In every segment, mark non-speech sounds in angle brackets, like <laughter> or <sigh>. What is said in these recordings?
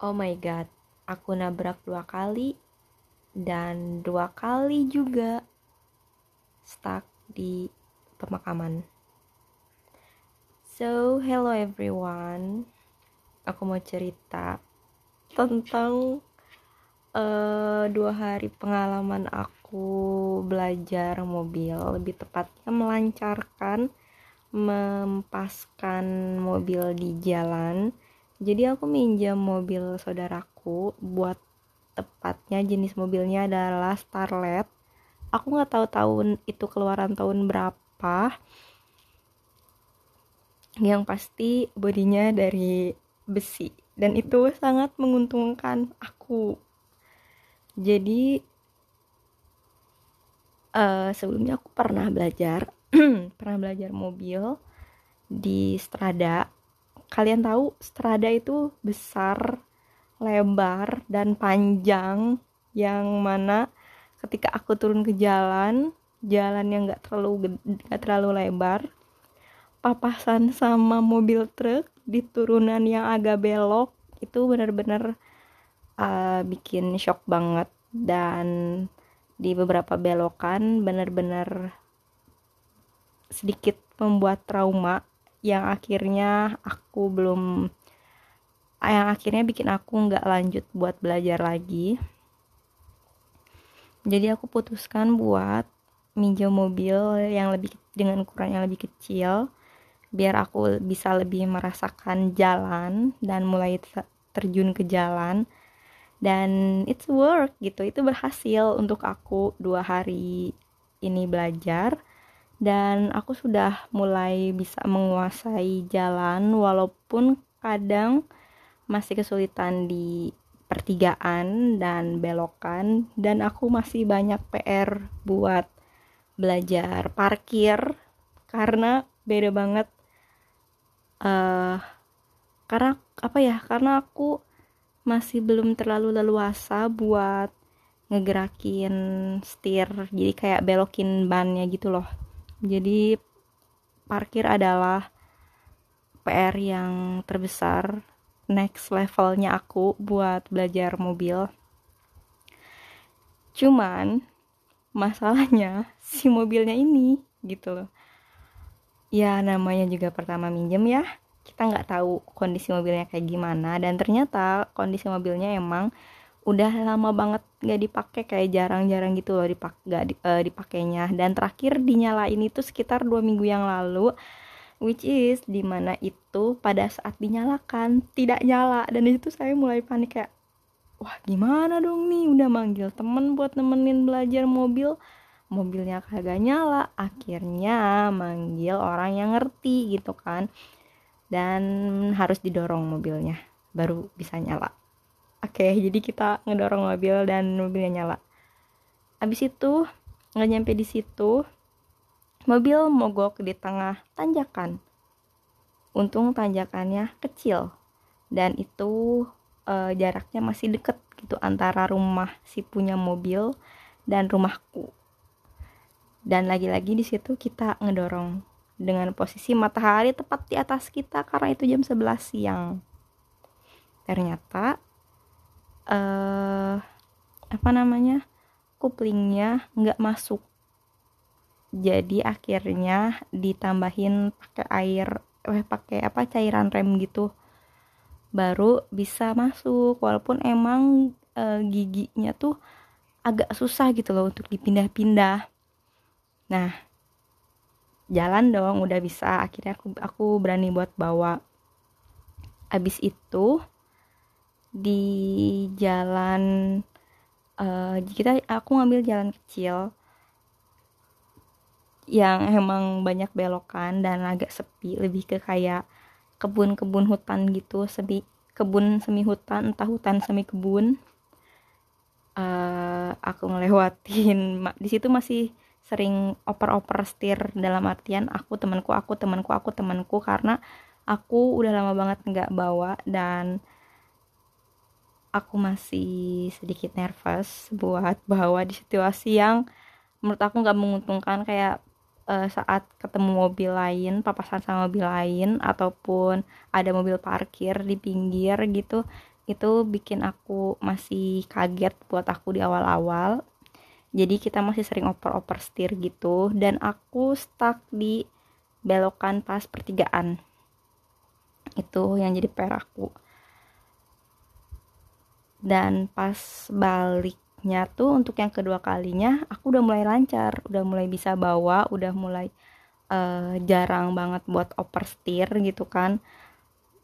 Oh my god, aku nabrak dua kali dan dua kali juga stuck di pemakaman. So, hello everyone. Aku mau cerita tentang uh, dua hari pengalaman aku belajar mobil, lebih tepatnya melancarkan mempaskan mobil di jalan jadi aku minjam mobil saudaraku buat tepatnya jenis mobilnya adalah Starlet. Aku nggak tahu tahun itu keluaran tahun berapa. Yang pasti bodinya dari besi. Dan itu sangat menguntungkan aku. Jadi uh, sebelumnya aku pernah belajar <clears throat> pernah belajar mobil di Strada kalian tahu strada itu besar, lebar dan panjang yang mana ketika aku turun ke jalan, jalan yang nggak terlalu nggak terlalu lebar, papasan sama mobil truk di turunan yang agak belok itu benar-benar uh, bikin shock banget. Dan di beberapa belokan benar-benar sedikit membuat trauma yang akhirnya aku belum yang akhirnya bikin aku nggak lanjut buat belajar lagi. Jadi aku putuskan buat minjem mobil yang lebih dengan ukuran yang lebih kecil biar aku bisa lebih merasakan jalan dan mulai terjun ke jalan. Dan it's work gitu itu berhasil untuk aku dua hari ini belajar dan aku sudah mulai bisa menguasai jalan walaupun kadang masih kesulitan di pertigaan dan belokan. Dan aku masih banyak PR buat belajar parkir karena beda banget uh, karena apa ya karena aku masih belum terlalu leluasa buat ngegerakin setir jadi kayak belokin bannya gitu loh jadi parkir adalah PR yang terbesar next levelnya aku buat belajar mobil. Cuman masalahnya <laughs> si mobilnya ini gitu loh. Ya namanya juga pertama minjem ya. Kita nggak tahu kondisi mobilnya kayak gimana. Dan ternyata kondisi mobilnya emang udah lama banget nggak dipakai kayak jarang-jarang gitu loh dipak gak di, uh, dipakainya. Dan terakhir dinyalain itu sekitar dua minggu yang lalu which is di mana itu pada saat dinyalakan tidak nyala. Dan itu saya mulai panik kayak wah gimana dong nih? Udah manggil temen buat nemenin belajar mobil. Mobilnya kagak nyala. Akhirnya manggil orang yang ngerti gitu kan. Dan harus didorong mobilnya baru bisa nyala Oke, jadi kita ngedorong mobil dan mobilnya nyala. Abis itu nggak nyampe di situ, mobil mogok di tengah tanjakan. Untung tanjakannya kecil dan itu e, jaraknya masih deket gitu antara rumah si punya mobil dan rumahku. Dan lagi-lagi di situ kita ngedorong dengan posisi matahari tepat di atas kita karena itu jam 11 siang. Ternyata uh, apa namanya kuplingnya nggak masuk. Jadi akhirnya ditambahin pakai air eh pakai apa cairan rem gitu. Baru bisa masuk walaupun emang e, giginya tuh agak susah gitu loh untuk dipindah-pindah. Nah jalan dong udah bisa. Akhirnya aku aku berani buat bawa. Abis itu di jalan uh, kita aku ngambil jalan kecil yang emang banyak belokan dan agak sepi lebih ke kayak kebun-kebun hutan gitu semi kebun semi hutan entah hutan semi kebun uh, aku ngelewatin. <laughs> Di situ masih sering oper-oper setir dalam artian aku temanku aku temanku aku temanku karena aku udah lama banget nggak bawa dan aku masih sedikit nervous buat bawa di situasi yang menurut aku nggak menguntungkan kayak uh, saat ketemu mobil lain papasan sama mobil lain ataupun ada mobil parkir di pinggir gitu itu bikin aku masih kaget buat aku di awal-awal. Jadi kita masih sering oper-oper setir gitu dan aku stuck di belokan pas pertigaan. Itu yang jadi PR aku dan pas baliknya tuh untuk yang kedua kalinya aku udah mulai lancar udah mulai bisa bawa udah mulai uh, jarang banget buat oper setir gitu kan.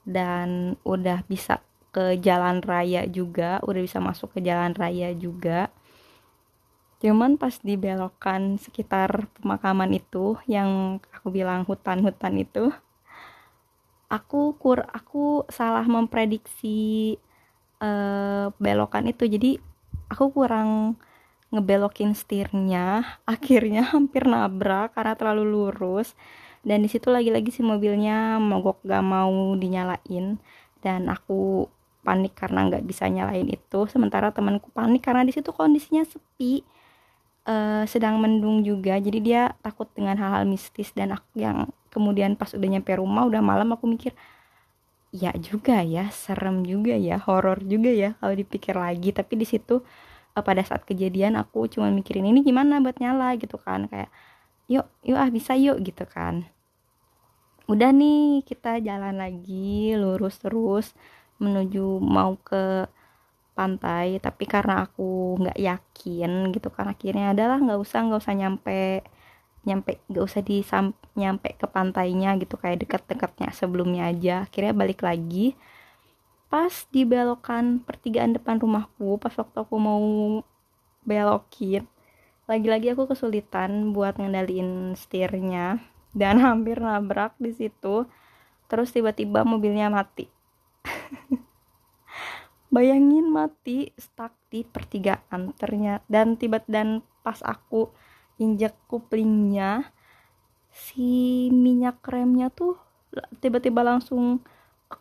Dan udah bisa ke jalan raya juga udah bisa masuk ke jalan raya juga. Cuman pas di belokan sekitar pemakaman itu yang aku bilang hutan-hutan itu aku kur aku salah memprediksi uh, belokan itu. Jadi aku kurang ngebelokin setirnya. <laughs> Akhirnya hampir nabrak karena terlalu lurus. Dan di situ lagi-lagi si mobilnya mogok gak mau dinyalain. Dan aku panik karena nggak bisa nyalain itu. Sementara temanku panik karena di situ kondisinya sepi. Uh, sedang mendung juga. Jadi dia takut dengan hal-hal mistis. Dan aku yang kemudian pas udah nyampe rumah udah malam aku mikir ya juga ya serem juga ya horor juga ya kalau dipikir lagi. Tapi di situ uh, pada saat kejadian aku cuma mikirin ini gimana buat nyala gitu kan kayak yuk yuk ah bisa yuk gitu kan. Udah nih kita jalan lagi lurus terus menuju mau ke pantai. Tapi karena aku nggak yakin gitu kan akhirnya adalah nggak usah nggak usah nyampe nyampe nggak usah di nyampe ke pantainya gitu kayak dekat-dekatnya sebelumnya aja. Akhirnya balik lagi. Pas di belokan pertigaan depan rumahku pas waktu aku mau belokin lagi-lagi aku kesulitan buat ngendaliin setirnya. Dan <laughs> hampir nabrak di situ. Terus tiba-tiba mobilnya mati. <laughs> Bayangin mati stuck di pertigaan ternyata. Dan tiba dan pas aku injak kuplingnya si minyak remnya tuh tiba-tiba langsung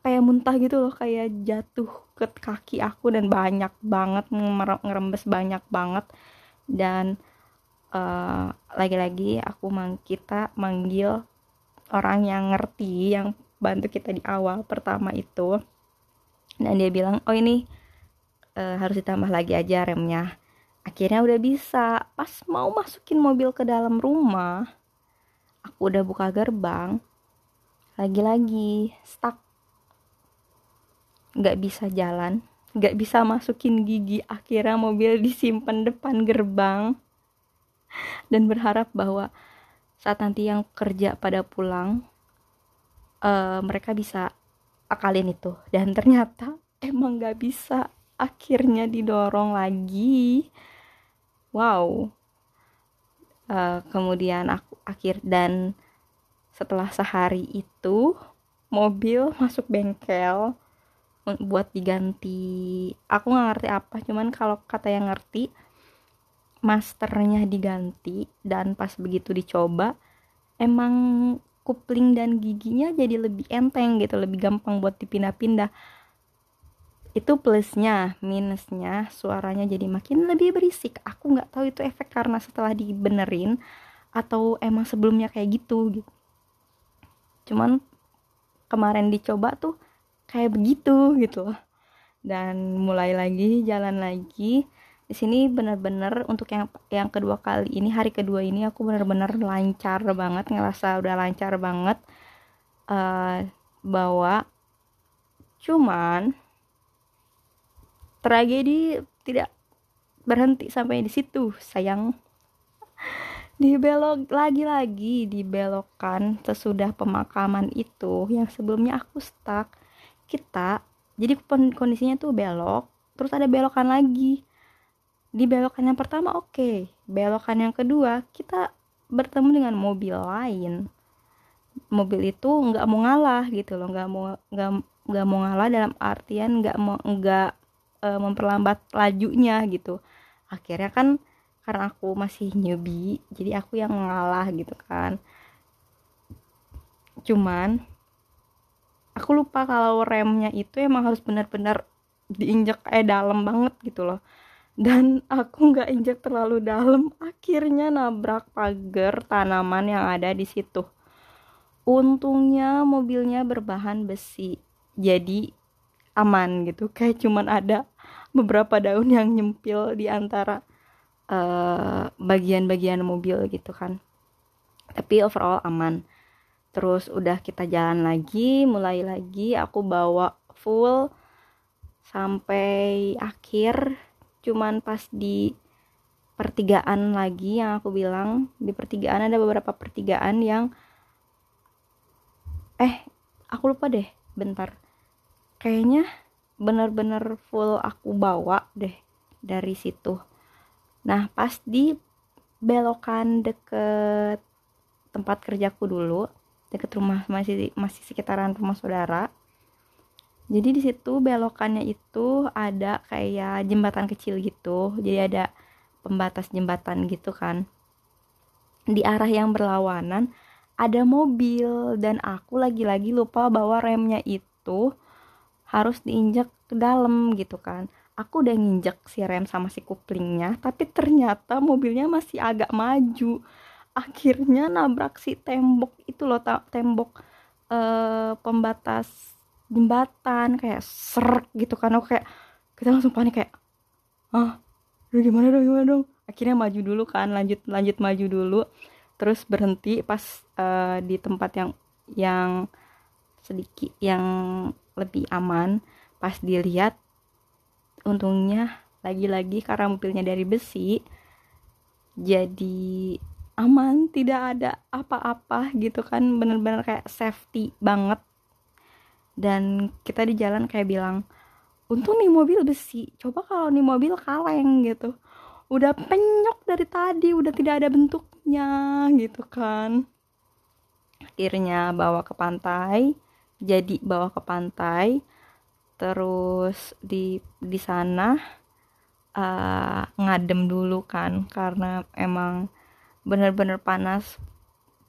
kayak muntah gitu loh kayak jatuh ke kaki aku dan banyak banget ngerembes banyak banget. Dan uh, lagi-lagi aku mang kita manggil orang yang ngerti yang bantu kita di awal pertama itu. Dan dia bilang oh ini uh, harus ditambah lagi aja remnya akhirnya udah bisa. Pas mau masukin mobil ke dalam rumah aku udah buka gerbang lagi-lagi stuck. Nggak bisa jalan nggak bisa masukin gigi. Akhirnya mobil disimpan depan gerbang. Dan berharap bahwa saat nanti yang kerja pada pulang uh, mereka bisa akalin itu. Dan ternyata emang gak bisa. Akhirnya didorong lagi wow. Uh, kemudian aku akhir dan setelah sehari itu mobil <laughs> masuk bengkel buat diganti. Aku nggak ngerti apa cuman kalau kata yang ngerti masternya diganti dan pas begitu dicoba emang kupling dan giginya jadi lebih enteng gitu lebih gampang buat dipindah-pindah itu plusnya minusnya suaranya jadi makin lebih berisik. Aku nggak tahu itu efek karena setelah dibenerin atau emang sebelumnya kayak gitu gitu. Cuman kemarin dicoba tuh kayak begitu gitu loh. Dan mulai lagi jalan lagi. Di sini bener-bener untuk yang yang kedua kali ini hari kedua ini aku bener-bener lancar banget ngerasa udah lancar banget uh, bawa. Cuman tragedi tidak berhenti sampai di situ sayang. Dibelok lagi-lagi dibelokkan sesudah pemakaman itu yang sebelumnya aku stuck. Kita jadi kondisinya tuh belok terus ada belokan lagi. Di belokan yang pertama oke. Okay. belokan yang kedua kita bertemu dengan mobil lain. Mobil itu nggak mau ngalah gitu loh nggak mau nggak nggak mau ngalah dalam artian nggak mau nggak e, memperlambat lajunya gitu. Akhirnya kan karena aku masih newbie jadi aku yang ngalah gitu kan. Cuman aku lupa kalau remnya itu emang harus benar-benar diinjak eh dalam banget gitu loh. Dan aku nggak injak terlalu dalam akhirnya nabrak pagar tanaman yang ada di situ. Untungnya mobilnya berbahan besi jadi aman gitu. Kayak cuman ada beberapa daun yang nyempil di antara bagian bagian-bagian mobil gitu kan. Tapi overall aman. Terus udah kita jalan lagi mulai lagi aku bawa full sampai akhir. Cuman pas di pertigaan lagi yang aku bilang di pertigaan ada beberapa pertigaan yang eh aku lupa deh bentar. Kayaknya bener-bener full aku bawa deh dari situ. Nah pas di belokan deket tempat kerjaku dulu deket rumah masih masih sekitaran rumah saudara. Jadi di situ belokannya itu ada kayak jembatan kecil gitu. Jadi ada pembatas jembatan gitu kan. Di arah yang berlawanan ada mobil dan aku lagi-lagi lupa bahwa remnya itu harus diinjak ke dalam gitu kan. Aku udah nginjek si rem sama si kuplingnya tapi ternyata mobilnya masih agak maju. Akhirnya nabrak si tembok itu loh tembok uh, pembatas jembatan kayak ser gitu kan. Aku kayak kita langsung panik kayak ah gimana dong gimana dong? Akhirnya maju dulu kan lanjut lanjut maju dulu. Terus berhenti pas uh, di tempat yang yang sedikit yang lebih aman. Pas dilihat untungnya lagi-lagi karena mobilnya dari besi jadi aman tidak ada apa-apa gitu kan. Bener-bener kayak safety banget. Dan kita di jalan kayak bilang untung nih mobil besi coba kalau nih mobil kaleng gitu. Udah penyok dari tadi udah tidak ada bentuknya gitu kan. Akhirnya bawa ke pantai jadi bawa ke pantai terus di di sana uh, ngadem dulu kan karena emang bener-bener panas.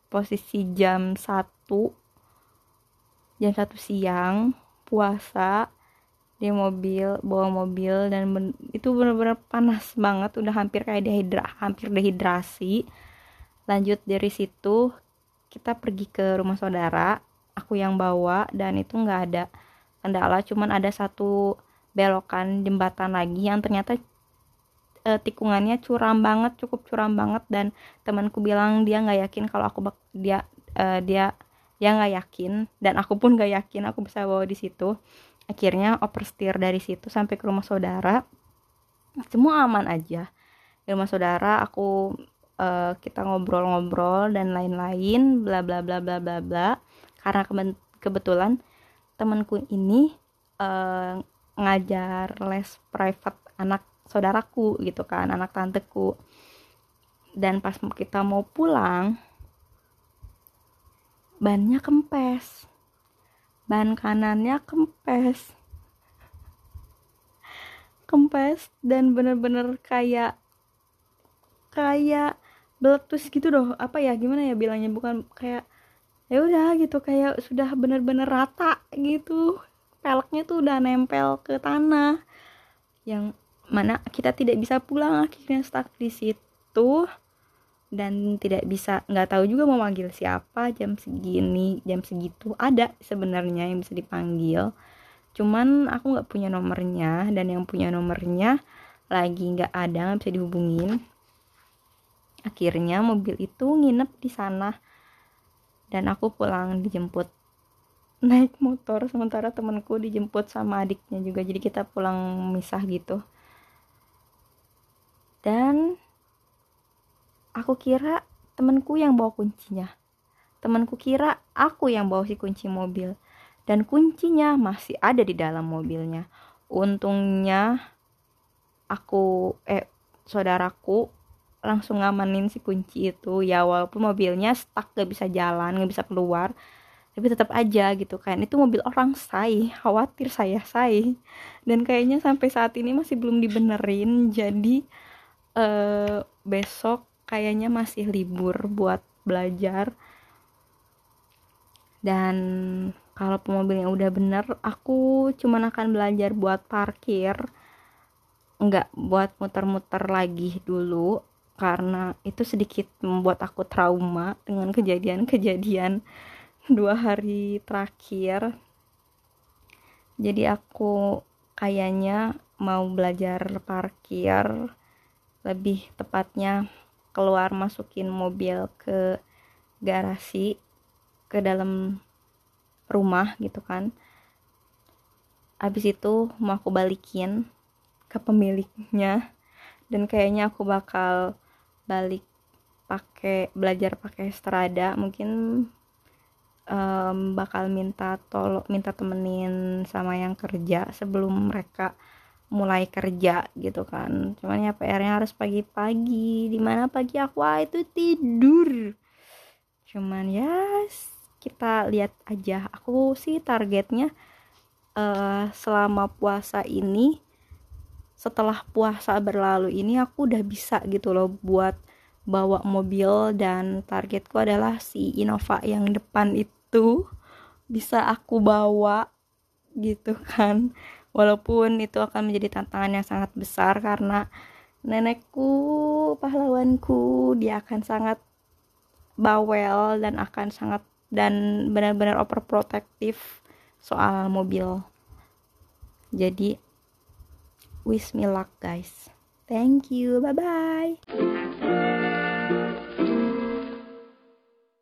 Posisi jam satu jam satu siang puasa di mobil bawa mobil dan ben, itu bener-bener panas banget udah hampir kayak dehidra hampir dehidrasi. Lanjut dari situ kita pergi ke rumah saudara aku yang bawa dan itu nggak ada kendala. Cuman ada satu belokan jembatan lagi yang ternyata uh, tikungannya curam banget cukup curam banget. Dan temanku bilang dia nggak yakin kalau aku dia uh, dia dia nggak yakin. Dan aku pun nggak yakin aku bisa bawa di situ. Akhirnya oversteer dari situ sampai ke rumah saudara. Semua aman aja. Di rumah saudara aku uh, kita ngobrol-ngobrol dan lain-lain bla bla bla bla bla bla karena kebetulan temanku ini uh, ngajar les private anak saudaraku gitu kan anak tanteku. Dan pas kita mau pulang bannya kempes. Ban kanannya kempes. <laughs> Kempes dan bener-bener kayak kayak beletus gitu doh apa ya gimana ya bilangnya? Bukan kayak ya udah gitu kayak sudah bener-bener rata gitu. Peleknya tuh udah nempel ke tanah. Yang mana kita tidak bisa pulang akhirnya stuck di situ. Dan tidak bisa nggak tahu juga mau manggil siapa jam segini jam segitu ada sebenarnya yang bisa dipanggil. Cuman aku nggak punya nomornya dan yang punya nomornya lagi nggak ada nggak bisa dihubungin. Akhirnya mobil itu nginep di sana dan aku pulang dijemput. Naik motor sementara temanku dijemput sama adiknya juga. Jadi kita pulang misah gitu. Dan aku kira temanku yang bawa kuncinya. Temanku kira aku yang bawa si kunci mobil. Dan kuncinya masih ada di dalam mobilnya. Untungnya aku eh saudaraku langsung ngamanin si kunci itu. Ya walaupun mobilnya stuck gak bisa jalan gak bisa keluar tapi tetap aja gitu kan. Itu mobil orang say khawatir saya say. Dan kayaknya sampai saat ini masih belum dibenerin jadi uh, besok kayaknya masih libur buat belajar. Dan kalau pemobilnya udah bener aku cuman akan belajar buat parkir nggak buat muter-muter lagi dulu karena itu sedikit membuat aku trauma dengan kejadian-kejadian dua hari terakhir. Jadi aku kayaknya mau belajar parkir lebih tepatnya keluar masukin mobil ke garasi ke dalam rumah gitu kan. Habis itu mau aku balikin ke pemiliknya dan kayaknya aku bakal balik pakai belajar pakai strada mungkin um, bakal minta tolong minta temenin sama yang kerja sebelum mereka mulai kerja gitu kan. Cuman ya PR-nya harus pagi-pagi. Di mana pagi aku? Ah, itu tidur. Cuman ya kita lihat aja. Aku sih targetnya uh, selama puasa ini setelah puasa berlalu ini aku udah bisa gitu loh buat bawa mobil dan targetku adalah si Innova yang depan itu bisa aku bawa gitu kan. Walaupun itu akan menjadi tantangan yang sangat besar karena nenekku pahlawanku dia akan sangat bawel dan akan sangat dan benar-benar overprotective soal mobil. Jadi wish me luck guys. Thank you. Bye bye